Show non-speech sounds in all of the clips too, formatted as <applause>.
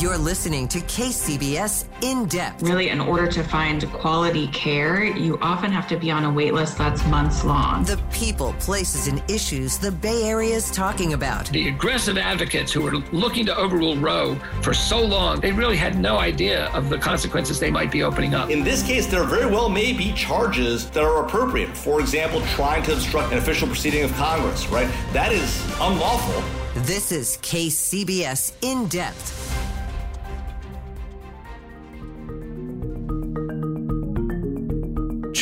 You're listening to KCBS In Depth. Really, in order to find quality care, you often have to be on a wait list that's months long. The people, places, and issues the Bay Area is talking about. The aggressive advocates who were looking to overrule Roe for so long, they really had no idea of the consequences they might be opening up. In this case, there very well may be charges that are appropriate. For example, trying to obstruct an official proceeding of Congress, right? That is unlawful. This is KCBS In Depth.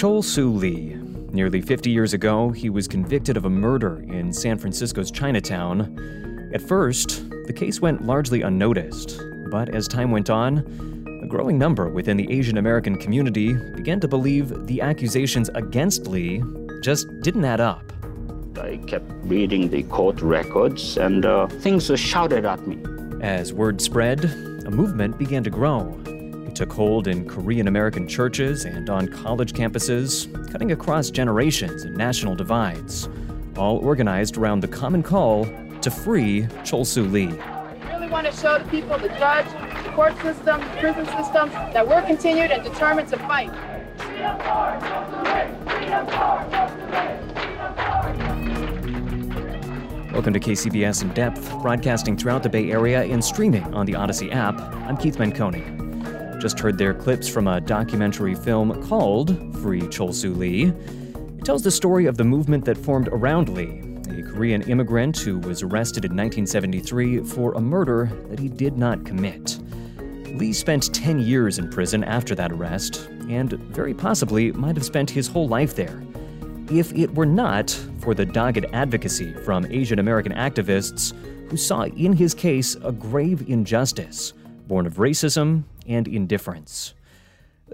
Chol Soo Lee. Nearly 50 years ago, he was convicted of a murder in San Francisco's Chinatown. At first, the case went largely unnoticed, but as time went on, a growing number within the Asian American community began to believe the accusations against Lee just didn't add up. I kept reading the court records, and uh, things were shouted at me. As word spread, a movement began to grow. It took hold in Korean American churches and on college campuses, cutting across generations and national divides, all organized around the common call to free Chol Soo Lee. We really want to show the people, the judge, the court system, the prison system, that we're continued and determined to fight. Welcome to KCBS In Depth, broadcasting throughout the Bay Area and streaming on the Audacy app. I'm Keith Menconi. Just heard their clips from a documentary film called Free Chol Soo Lee. It tells the story of the movement that formed around Lee, a Korean immigrant who was arrested in 1973 for a murder that he did not commit. Lee spent 10 years in prison after that arrest, and very possibly might have spent his whole life there if it were not for the dogged advocacy from Asian American activists who saw in his case a grave injustice born of racism and indifference.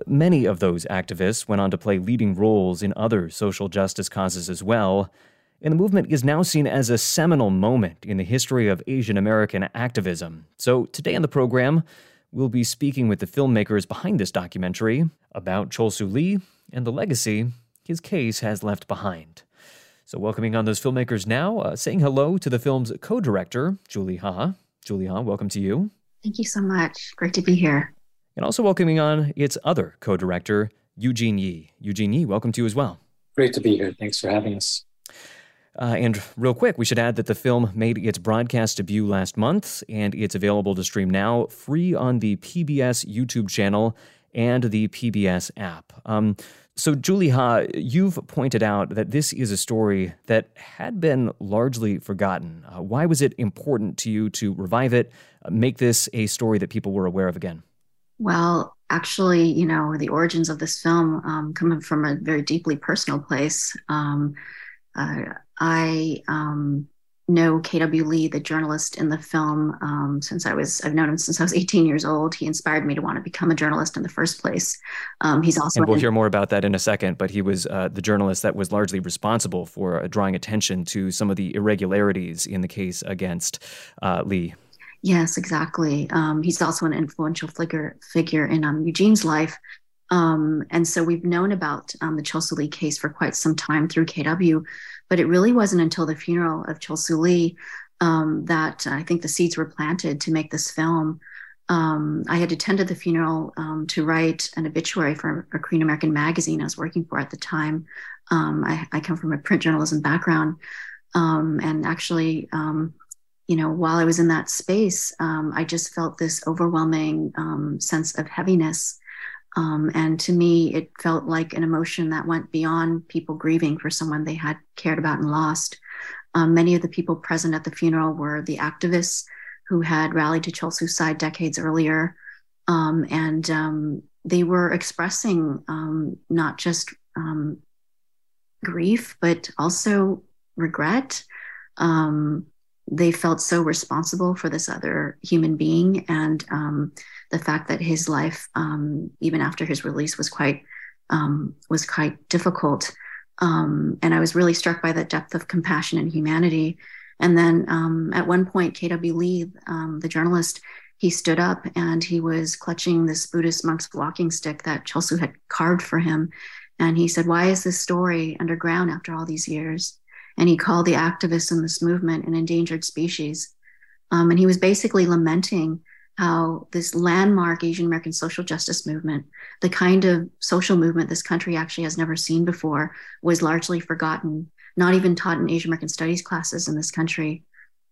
Many of those activists went on to play leading roles in other social justice causes as well, and the movement is now seen as a seminal moment in the history of Asian American activism. So, today on the program, we'll be speaking with the filmmakers behind this documentary about Chol Soo Lee and the legacy his case has left behind. So, welcoming on those filmmakers now, uh, saying hello to the film's co director, Julie Ha. Julie Ha, welcome to you. Thank you so much. Great to be here. And also welcoming on its other co director, Eugene Yi. Eugene Yi, welcome to you as well. Great to be here. Thanks for having us. Uh, and real quick, we should add that the film made its broadcast debut last month, and it's available to stream now free on the PBS YouTube channel and the PBS app. Um, so, Julie Ha, you've pointed out that this is a story that had been largely forgotten. Uh, why was it important to you to revive it, uh, make this a story that people were aware of again? Well, actually, you know, the origins of this film um, come from a very deeply personal place. Um, uh, I um, know KW Lee, the journalist in the film, um, since I was, I've known him since I was <laughs> 18 years old. He inspired me to want to become a journalist in the first place. Um, he's also. And we'll hear more about that in a second, but he was uh, the journalist that was largely responsible for uh, drawing attention to some of the irregularities in the case against uh, Lee. Yes, exactly. Um, he's also an influential figure figure in um, Eugene's life. Um, and so we've known about um, the Chol Soo Lee case for quite some time through KW. But it really wasn't until the funeral of Chol Soo Lee um, that I think the seeds were planted to make this film. Um, I had attended the funeral to write an obituary for a Korean American magazine I was working for at the time. I, I, come from a print journalism background. And actually, you know, while I was in that space, um, I just felt this overwhelming um, sense of heaviness. Um, and to me, it felt like an emotion that went beyond people grieving for someone they had cared about and lost. Um, many of the people present at the funeral were the activists who had rallied to Chol Soo's side decades earlier. Um, and um, they were expressing not just grief, but also regret. Um, they felt so responsible for this other human being. And um, the fact that his life um, even after his release was quite um, was quite difficult. Um, and i was really struck by the depth of compassion and humanity. And then um, at one point kw lee um, the journalist he stood up and he was clutching this buddhist monk's walking stick that Chol Soo had carved for him. And he said why is this story underground after all these years and he called the activists in this movement an endangered species. Um, and he was basically lamenting how this landmark Asian American social justice movement, the kind of social movement this country actually has never seen before, was largely forgotten, not even taught in Asian American studies classes in this country.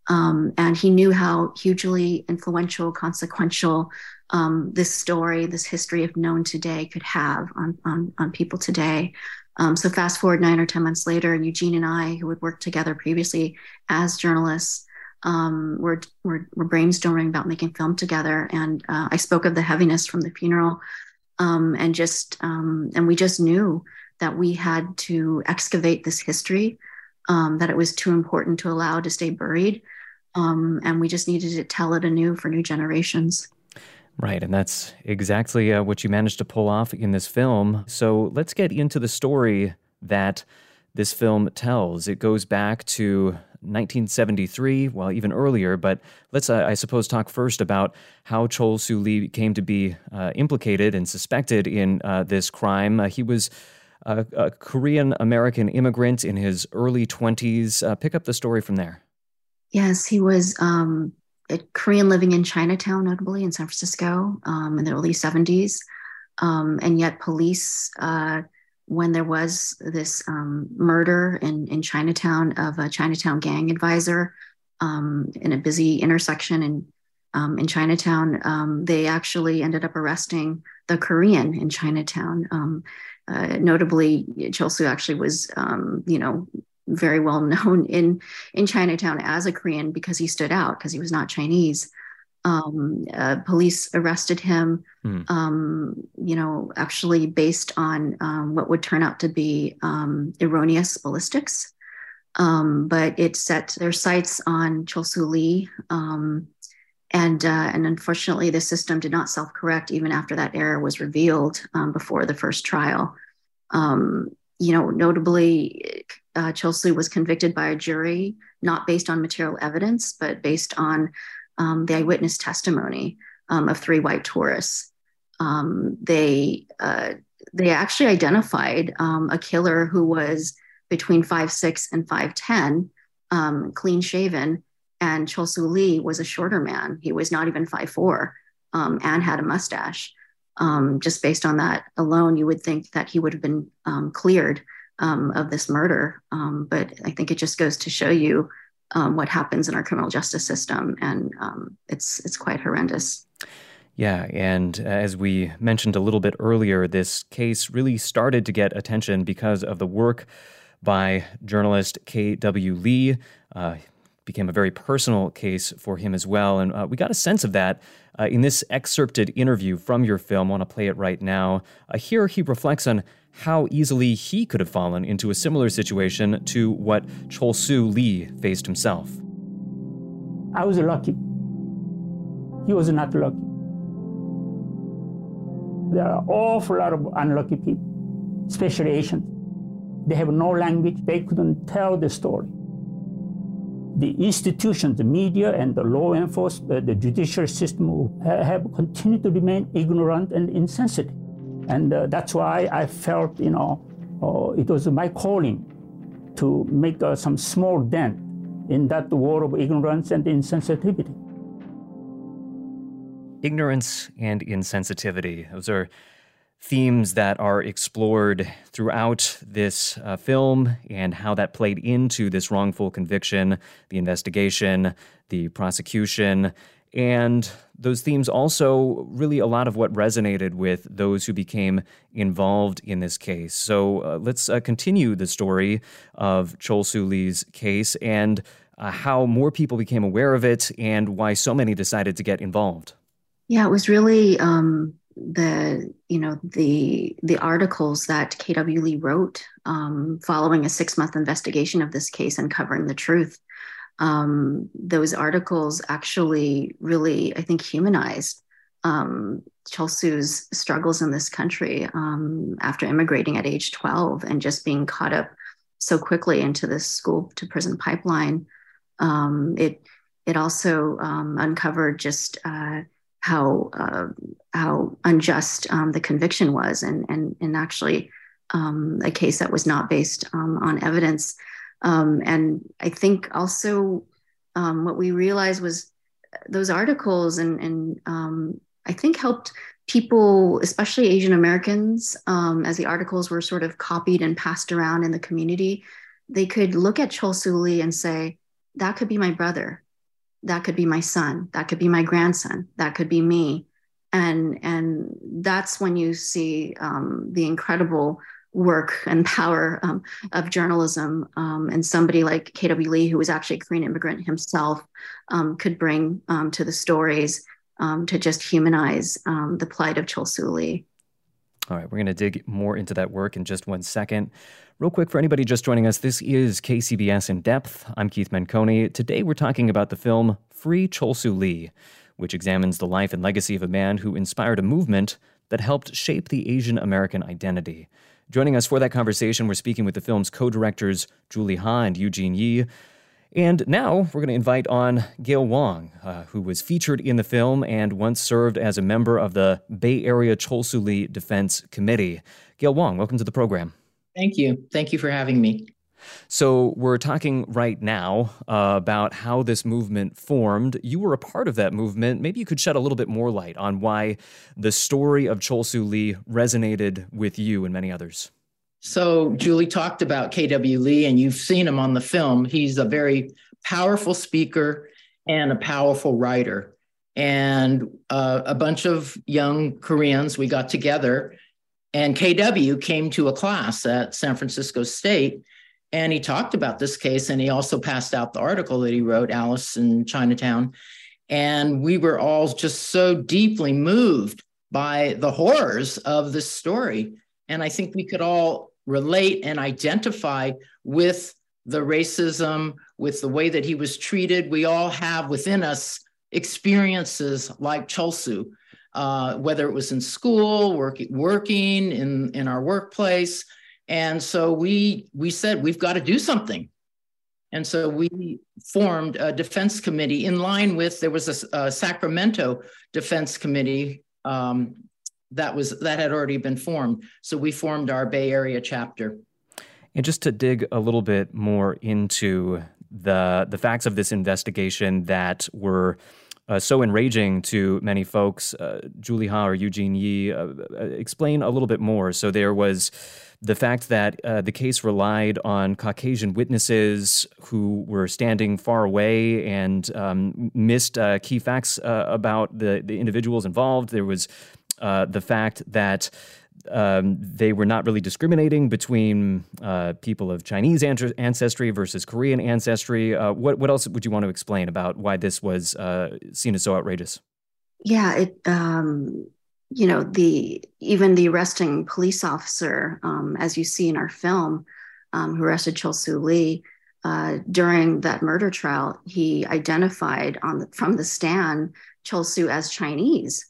Um, and he knew how hugely influential, consequential um, this story, this history of known today could have on, on, on people today. Um, so fast forward nine or 10 months later, and Eugene and I, who had worked together previously as journalists, um, were, were, were, brainstorming about making film together. And uh, I spoke of the heaviness from the funeral um, and just, um, and we just knew that we had to excavate this history, um, that it was too important to allow to stay buried. Um, and we just needed to tell it anew for new generations. Right, and that's exactly uh, what you managed to pull off in this film. So let's get into the story that this film tells. It goes back to 1973, well, even earlier, but let's, uh, I suppose, talk first about how Chol Soo Lee came to be uh, implicated and suspected in uh, this crime. Uh, he was a, a Korean American immigrant in his early 20s. Uh, pick up the story from there. Yes, he was um, a Korean living in Chinatown, notably in San Francisco um, in the early 70s. Um, and yet, police, uh, when there was this um, murder in, in Chinatown of a Chinatown gang advisor um, in a busy intersection in, um, in Chinatown, um, they actually ended up arresting the Korean in Chinatown. Uh, notably, Chol Soo actually was, you know, very well known in in Chinatown as a Korean because he stood out because he was not Chinese. Um, uh, police arrested him, mm. um, you know, actually based on um, what would turn out to be um, erroneous ballistics. Um, but it set their sights on Chol Soo Lee. Um, and, uh, and unfortunately, the system did not self correct even after that error was revealed before the first trial. you know, notably, uh, Chol Soo was convicted by a jury, not based on material evidence, but based on um, the eyewitness testimony um, of three white tourists. Um, they uh, they actually identified um, a killer who was between five six and five ten, um, clean shaven, and Chol Soo Lee was a shorter man. He was not even five four, um, and had a mustache. just based on that alone, you would think that he would have been cleared um, of this murder. Um, but I think it just goes to show you um, what happens in our criminal justice system, and um, it's it's quite horrendous. Yeah, and as we mentioned a little bit earlier, this case really started to get attention because of the work by journalist K.W. Lee. Uh, became a very personal case for him as well. And uh, we got a sense of that uh, in this excerpted interview from your film. I want to play it right now. Uh, here he reflects on how easily he could have fallen into a similar situation to what Chol Soo Lee faced himself. I was lucky. He was not lucky. There are an awful lot of unlucky people, especially Asians. They have no language, they couldn't tell the story. The institutions, the media, and the law enforcement, uh, the judicial system have continued to remain ignorant and insensitive. And uh, that's why I felt, you know, uh, it was my calling to make uh, some small dent in that war of ignorance and insensitivity. Ignorance and insensitivity. Those are themes that are explored throughout this uh, film and how that played into this wrongful conviction, the investigation, the prosecution, and those themes also really a lot of what resonated with those who became involved in this case. So uh, let's uh, continue the story of Chol Soo Lee's case and uh, how more people became aware of it and why so many decided to get involved. Yeah, it was really um, the you know the the articles that KW Lee wrote um, following a six month investigation of this case uncovering the truth um, those articles actually really, I think, humanized um, Chol Soo's struggles in this country um, after immigrating at age 12 and just being caught up so quickly into this school to prison pipeline. Um, it it also um, uncovered just uh, how uh, how unjust um, the conviction was, and and and actually um, a case that was not based on evidence. Um, and I think also um, what we realized was those articles and, and um, I think helped people, especially Asian Americans, um, as the articles were sort of copied and passed around in the community, they could look at Chol Soo and say, that could be my brother. That could be my son. That could be my grandson. That could be me. And, and that's when you see um, the incredible work and power um, of journalism. Um, and somebody like K.W. Lee, who was actually a Korean immigrant himself, um, could bring um, to the stories um, to just humanize um, the plight of Chol Soo Lee. All right, we're going to dig more into that work in just one second. Real quick, for anybody just joining us, this is KCBS in Depth. I'm Keith Menconi. Today we're talking about the film Free Chol Soo Lee, which examines the life and legacy of a man who inspired a movement that helped shape the Asian American identity. Joining us for that conversation, we're speaking with the film's co directors, Julie Ha and Eugene Yi. And now we're going to invite on Gail Whang, uh, who was featured in the film and once served as a member of the Bay Area Chol Soo Lee Defense Committee. Gail Whang, welcome to the program. Thank you. Thank you for having me. So, we're talking right now uh, about how this movement formed. You were a part of that movement. Maybe you could shed a little bit more light on why the story of Chol Soo Lee resonated with you and many others. So, Julie talked about KW Lee, and you've seen him on the film. He's a very powerful speaker and a powerful writer. And uh, a bunch of young Koreans, we got together, and KW came to a class at San Francisco State and he talked about this case and he also passed out the article that he wrote, Alice in Chinatown. And we were all just so deeply moved by the horrors of this story. And I think we could all relate and identify with the racism, with the way that he was treated. We all have within us experiences like Chol Soo, uh, whether it was in school, work, working in, in our workplace, and so we we said we've got to do something. And so we formed a defense committee in line with there was a, a Sacramento defense committee um, that was that had already been formed. So we formed our Bay Area chapter. And just to dig a little bit more into the the facts of this investigation that were uh, so enraging to many folks, uh, Julie Ha or Eugene Yi, uh, uh, explain a little bit more. So there was the fact that uh, the case relied on Caucasian witnesses who were standing far away and um, missed uh, key facts about the, the individuals involved. There was the fact that um, they were not really discriminating between uh, people of Chinese ancestry versus Korean ancestry. Uh, what what else would you want to explain about why this was seen as so outrageous? Yeah, it um, you know the even the arresting police officer um, as you see in our film um, who arrested chol soo lee uh, during that murder trial he identified on the, from the stand chol soo as chinese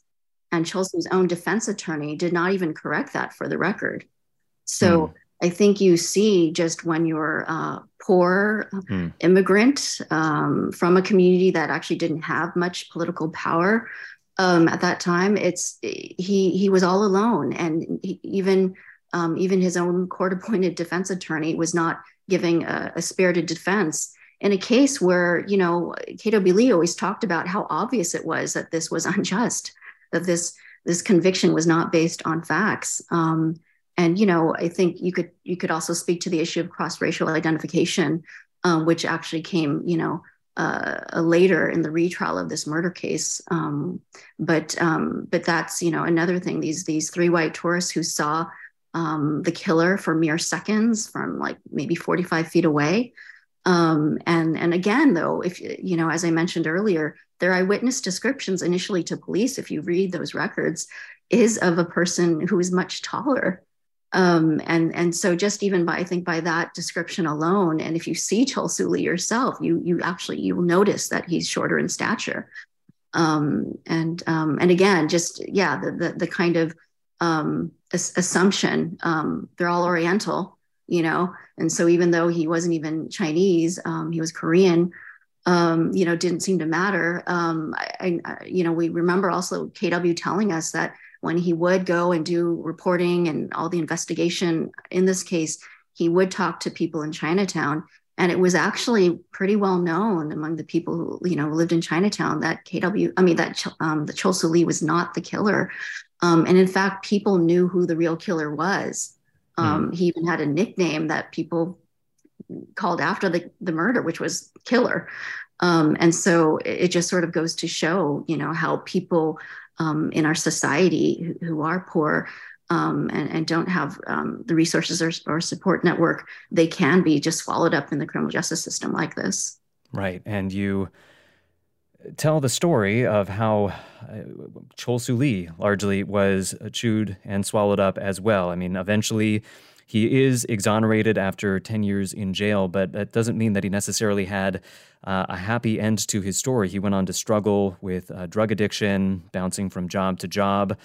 and chol soo's own defense attorney did not even correct that for the record so mm. i think you see just when you're a poor mm. immigrant um, from a community that actually didn't have much political power um, at that time. It's he he was all alone, and he, even um, even his own court-appointed defense attorney was not giving a, a, spirited defense in a case where you know KW Lee always talked about how obvious it was that this was <laughs> unjust, that this this conviction was not based on facts. Um, and you know, I think you could you could also speak to the issue of cross racial identification, um, which actually came, you know, uh, later in the retrial of this murder case. Um, but um, but that's you know another thing. These these three white tourists who saw um, the killer for mere seconds from like maybe 45 feet away. Um, and and again, though, if you know, as I mentioned earlier, their eyewitness descriptions initially to police, if you read those records, is of a person who is much taller um, and and so just even by I think by that description alone, and if you see Chol Soo-lee yourself, you you actually you'll notice that he's shorter in stature. Um, and um, and again, just yeah, the the, the kind of um, assumption um, they're all Oriental, you know, and so even though he wasn't even Chinese, um, he was Korean. Um, you know, didn't seem to matter. Um, I, I, you know, we remember also KW telling us that when he would go and do reporting and all the investigation in this case he would talk to people in chinatown and it was actually pretty well known among the people who you know lived in chinatown that kw i mean that um, the chol Soo-lee was not the killer um, and in fact people knew who the real killer was um, mm. he even had a nickname that people called after the, the murder which was killer um, and so it, it just sort of goes to show you know how people um, in our society who, who are poor um, and, and, don't have um, the resources or, or, support network, they can be just swallowed up in the criminal justice system like this. Right. And you tell the story of how uh, Chol Soo-lee largely was chewed and swallowed up as well. I mean, eventually he is exonerated after 10 years in jail, but that doesn't mean that he necessarily had uh, a happy end to his story. He went on to struggle with uh, drug addiction, bouncing from job to job.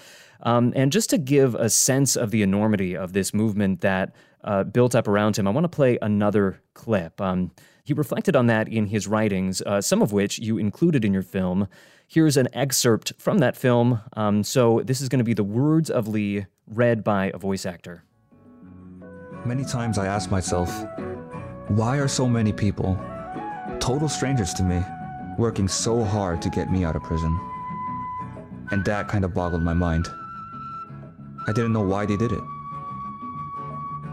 Um, and just to give a sense of the enormity of this movement that uh, built up around him, I want to play another clip. Um, he reflected on that in his writings, uh, some of which you included in your film. Here's an excerpt from that film. Um, so, this is going to be the words of Lee read by a voice actor. Many times I ask myself, why are so many people, total strangers to me, working so hard to get me out of prison? And that kind of boggled my mind. I didn't know why they did it.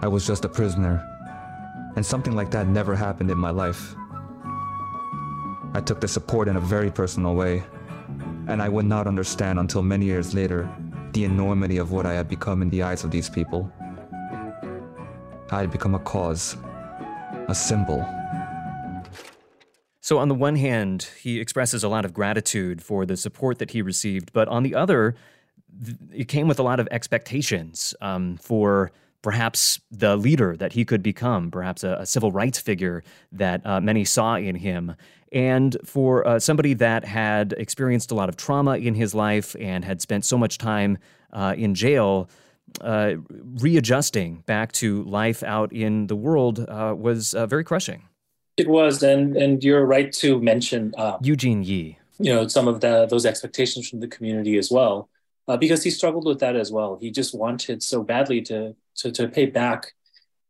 I was just a prisoner, and something like that never happened in my life. I took the support in a very personal way, and I would not understand until many years later the enormity of what I had become in the eyes of these people. I had become a cause, a symbol. So, on the one hand, he expresses a lot of gratitude for the support that he received, but on the other, it came with a lot of expectations um, for perhaps the leader that he could become, perhaps a, a civil rights figure that uh, many saw in him. And for uh, somebody that had experienced a lot of trauma in his life and had spent so much time uh, in jail, uh, readjusting back to life out in the world uh, was uh, very crushing. It was, and and you're right to mention um, Eugene Yi. You know some of the those expectations from the community as well, uh, because he struggled with that as well. He just wanted so badly to to to pay back.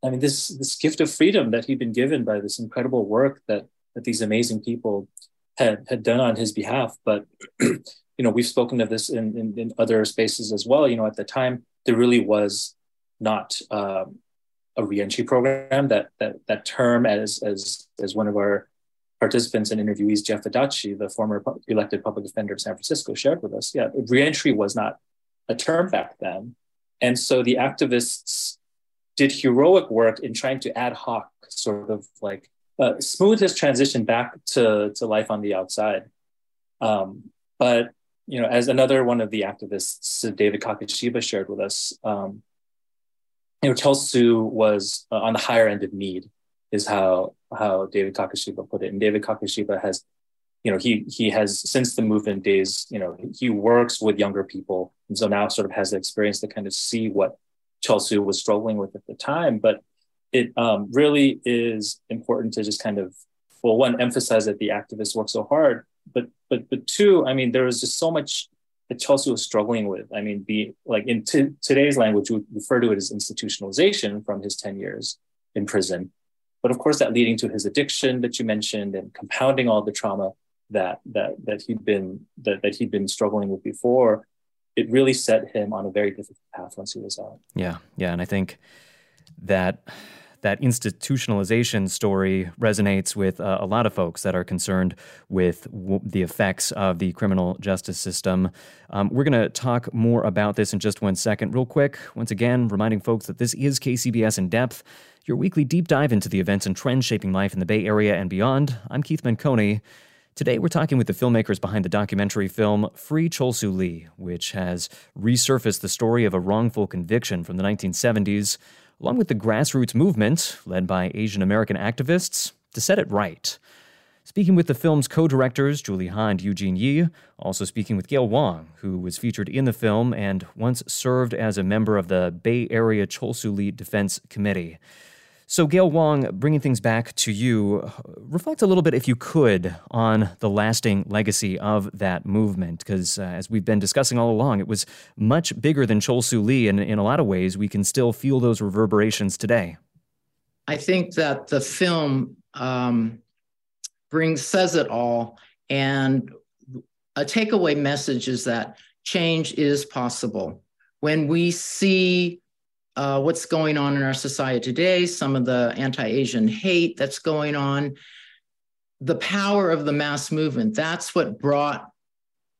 I mean, this this gift of freedom that he'd been given by this incredible work that that these amazing people had had done on his behalf. But <clears throat> you know, we've spoken of this in, in, in other spaces as well. You know, at the time there really was not um, a reentry program. That that that term, as as as one of our participants and interviewees, Jeff Adachi, the former elected public defender of San Francisco, shared with us, yeah, reentry was not a term back then, and so the activists did heroic work in trying to ad hoc sort of like uh, smooth his transition back to to life on the outside. Um, but you know, as another one of the activists, David Kakishiba shared with us, um, you know, Chol was uh, on the higher end of need, is how how David Kakishiba put it. And David Kakishiba has, you know, he he has since the movement days, you know, he works with younger people, and so now sort of has the experience to kind of see what Chol was struggling with at the time. But it um, really is important to just kind of, well, one emphasize that the activists work so hard, but but but two, I mean, there was just so much that Chol Soo was struggling with. I mean, be like in t- today's language, we refer to it as institutionalization from his 10 years in prison. But of course, that leading to his addiction that you mentioned and compounding all the trauma that that that he'd been that, that he'd been struggling with before, it really set him on a very difficult path once he was out. Yeah, yeah, and I think that that institutionalization story resonates with uh, a lot of folks that are concerned with w- the effects of the criminal justice system. Um, we're going to talk more about this in just one second. Real quick, once again, reminding folks that this is KCBS in depth, your weekly deep dive into the events and trends shaping life in the Bay Area and beyond. I'm Keith Menconi. Today, we're talking with the filmmakers behind the documentary film Free Chol Soo Lee, which has resurfaced the story of a wrongful conviction from the 1970s along with the grassroots movement, led by Asian American activists, to set it right. Speaking with the film's co directors, Julie Ha and Eugene Yi, also speaking with Gail Whang, who was featured in the film and once served as a member of the Bay Area Chol Soo Lee Defense Committee. So, Gail Whang, bringing things back to you, reflect a little bit, if you could, on the lasting legacy of that movement. Because uh, as we've been discussing all along, it was much bigger than Chol Soo Lee, and in a lot of ways, we can still feel those reverberations today. I think that the film um, brings says it all, and a takeaway message is that change is possible. When we see uh, what's going on in our society today, some of the anti Asian hate that's going on, the power of the mass movement. That's what brought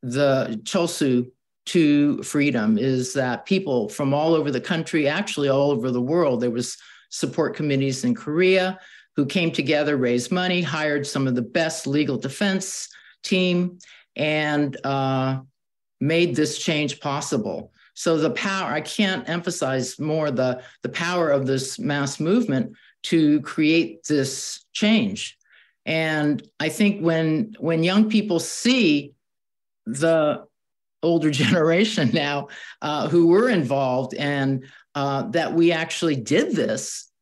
the Chol Soo to freedom is that people from all over the country, actually all over the world, there was support committees in Korea who came together, raised money, hired some of the best legal defense team, and uh, made this change possible. So the power, I can't emphasize more the, the power of this mass movement to create this change. And I think when when young people see the older <laughs> generation now uh, who were involved and uh, that we actually did this,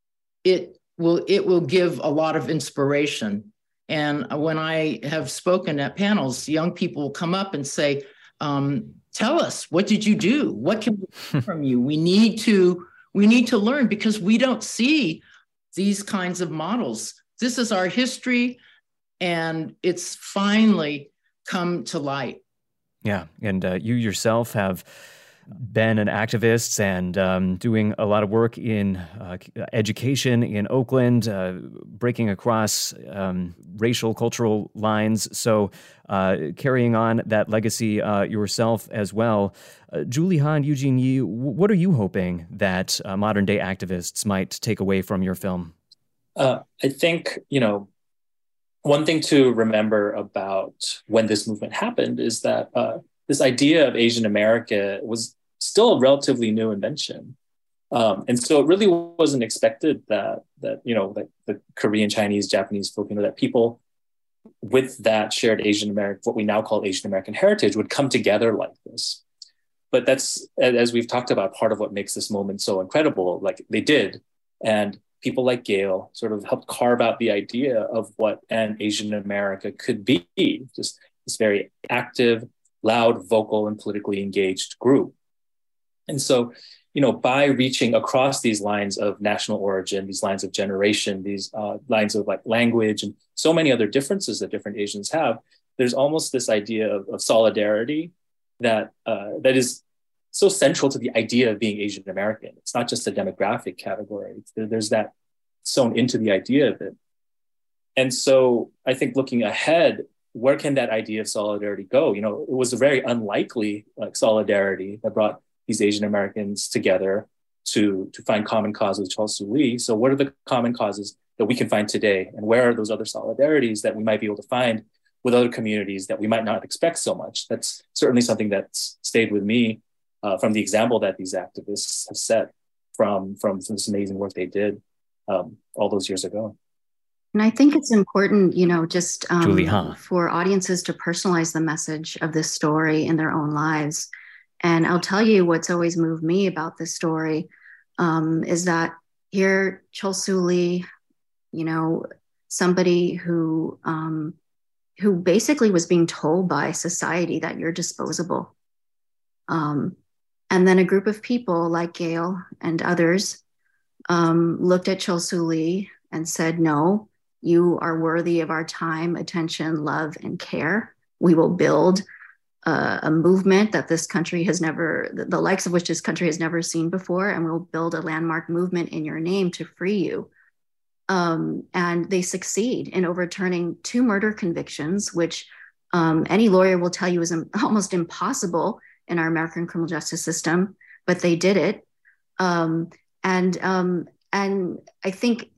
it will it will give a lot of inspiration. And when I have spoken at panels, young people will come up and say, um, tell us what did you do? What can we learn <laughs> from you? We need to we need to learn because we don't see these kinds of models. This is our history and it's finally come to light. Yeah and uh, you yourself have been an activist and um, doing a lot of work in uh, education in Oakland, uh, breaking across um, racial, cultural lines. So, uh, carrying on that legacy uh, yourself as well. Uh, Julie Ha and Eugene Yi, what are you hoping that uh, modern day activists might take away from your film? I think, you know, one thing to remember about when this movement happened is that this idea of Asian America was still a relatively new invention. Um, and so it really wasn't expected that that you know like the Korean, Chinese, Japanese, Filipino that people with that shared Asian American, what we now call Asian American heritage, would come together like this. But that's as we've talked about, part of what makes this moment so incredible. Like they did, and people like Gail sort of helped carve out the idea of what an Asian America could be. Just this very active, loud, vocal, and politically engaged group. And so, you know, by reaching across these lines of national origin, these lines of generation, these uh, lines of like language, and so many other differences that different Asians have, there's almost this idea of, of solidarity that uh, that is so central to the idea of being Asian American. It's not just a demographic category. There's that sewn into the idea of it. And so I think looking ahead, where can that idea of solidarity go? You know, it was a very unlikely like solidarity that brought these Asian Americans together to, to find common cause with Chol Soo Lee. So, what are the common causes that we can find today? And where are those other solidarities that we might be able to find with other communities that we might not expect so much? That's certainly something that's stayed with me uh, from the example that these activists have set from, from, from this amazing work they did um, all those years ago. And I think it's important, you know, just um, for audiences to personalize the message of this story in their own lives. And I'll tell you what's always moved me about this story um, is that here, Chol Soo Lee, you know, somebody who um, who basically was being told by society that you're disposable. Um, and then a group of people like Gail and others um, looked at Chol Soo Lee and said, No, you are worthy of our time, attention, love, and care. We will build uh, a movement that this country has never, the, the likes of which this country has never seen before, and we'll build a landmark movement in your name to free you. Um, and they succeed in overturning two murder convictions, which um, any lawyer will tell you is <laughs> almost impossible in our American criminal justice system, but they did it. Um, and um, and I think,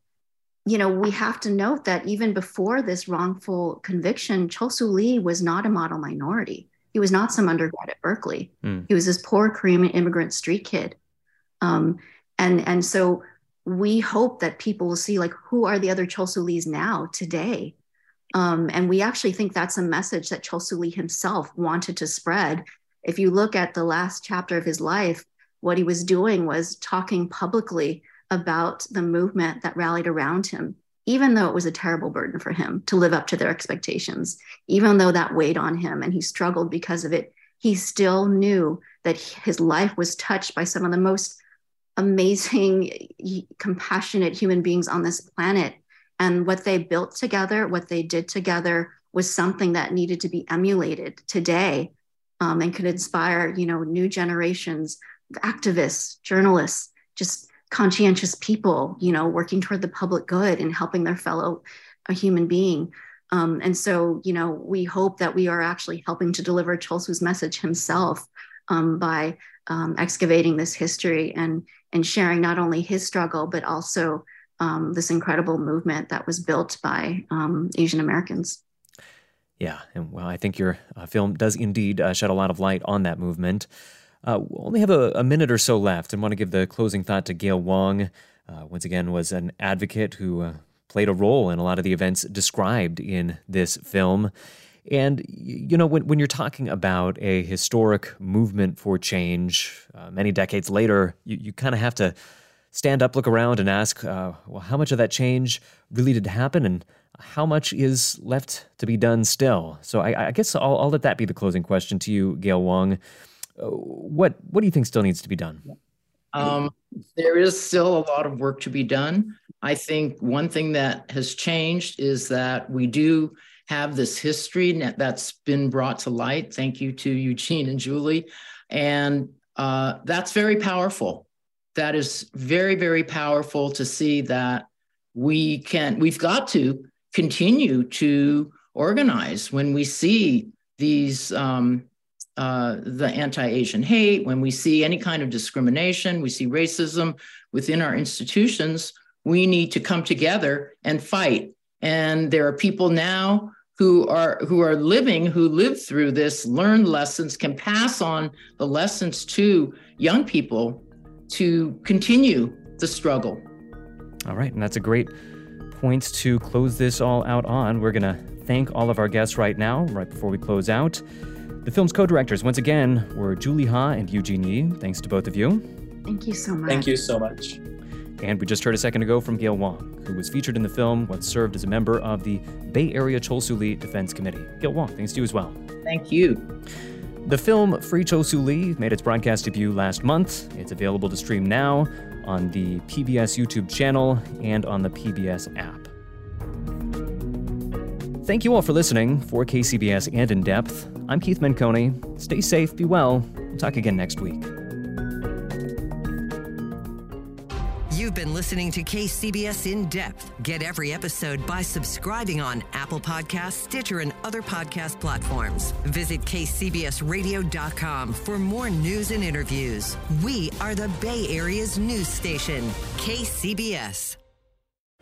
you know, we have to note that even before this wrongful conviction, Chol Soo Lee was not a model minority. He was not some undergrad at Berkeley. Mm. He was this poor Korean immigrant street kid. Um, and and so we hope that people will see like who are the other Chol Soo Lees now today. Um, and we actually think that's a message that Chol Soo Lee himself wanted to spread. If you look at the last chapter of his life, what he was doing was talking publicly about the movement that rallied around him, even though it was a terrible burden for him to live up to their expectations, even though that weighed on him and he struggled because of it, he still knew that his life was touched by some of the most amazing, compassionate human beings on this planet. And what they built together, what they did together, was something that needed to be emulated today um, and could inspire, you know, new generations of activists, journalists, just conscientious people, you know, working toward the public good and helping their fellow a human being. Um, and so, you know, we hope that we are actually helping to deliver Chol message himself um, by um, excavating this history and and sharing not only his struggle but also um, this incredible movement that was built by um, Asian Americans. Yeah, and well, I think your uh, film does indeed uh, shed a lot of light on that movement. Uh, we only have a, a, minute or so left, and want to give the closing thought to Gail Whang. Uh, once again, was an advocate who uh, played a role in a lot of the events described in this film. And, you know, when, when you're talking about a historic movement for change uh, many decades later, you, you kind of have to stand up, look around, and ask, uh, well, how much of that change really did happen and how much is left to be done still? So I, I guess I'll, I'll, let that be the closing question to you, Gail Whang what what do you think still needs to be done? Um, there is still a lot of work to be done. I think one thing that has changed is that we do have this history that's been brought to light. Thank you to Eugene and Julie. And uh, that's very powerful. That is very, very powerful to see that we can, we've got to continue to organize when we see these um, uh, the anti Asian hate, when we see any kind of discrimination, we see racism within our institutions, we need to come together and fight. And there are people now who are who are living who live through this learned lessons can pass on the lessons to young people to continue the struggle. All right and that's a great point to close this all out on. We're going to thank all of our guests right now right before we close out the film's co directors, once again, were Julie Ha and Eugene Yi. Thanks to both of you. Thank you so much. Thank you so much. And we just heard a second ago from Gail Whang, who was featured in the film, what served as a member of the Bay Area Chol Soo Lee Defense Committee. Gail Whang, thanks to you as well. Thank you. The film Free Chol Soo Lee made its broadcast debut last month. It's available to stream now on the PBS YouTube channel and on the PBS app. Thank you all for listening. For KCBS and In Depth, I'm Keith Menconi. Stay safe, be well. We'll talk again next week. You've been listening to KCBS In Depth. Get every episode by subscribing on Apple Podcasts, Stitcher, and other podcast platforms. Visit kcbsradio.com for more news and interviews. We are the Bay Area's news station, KCBS.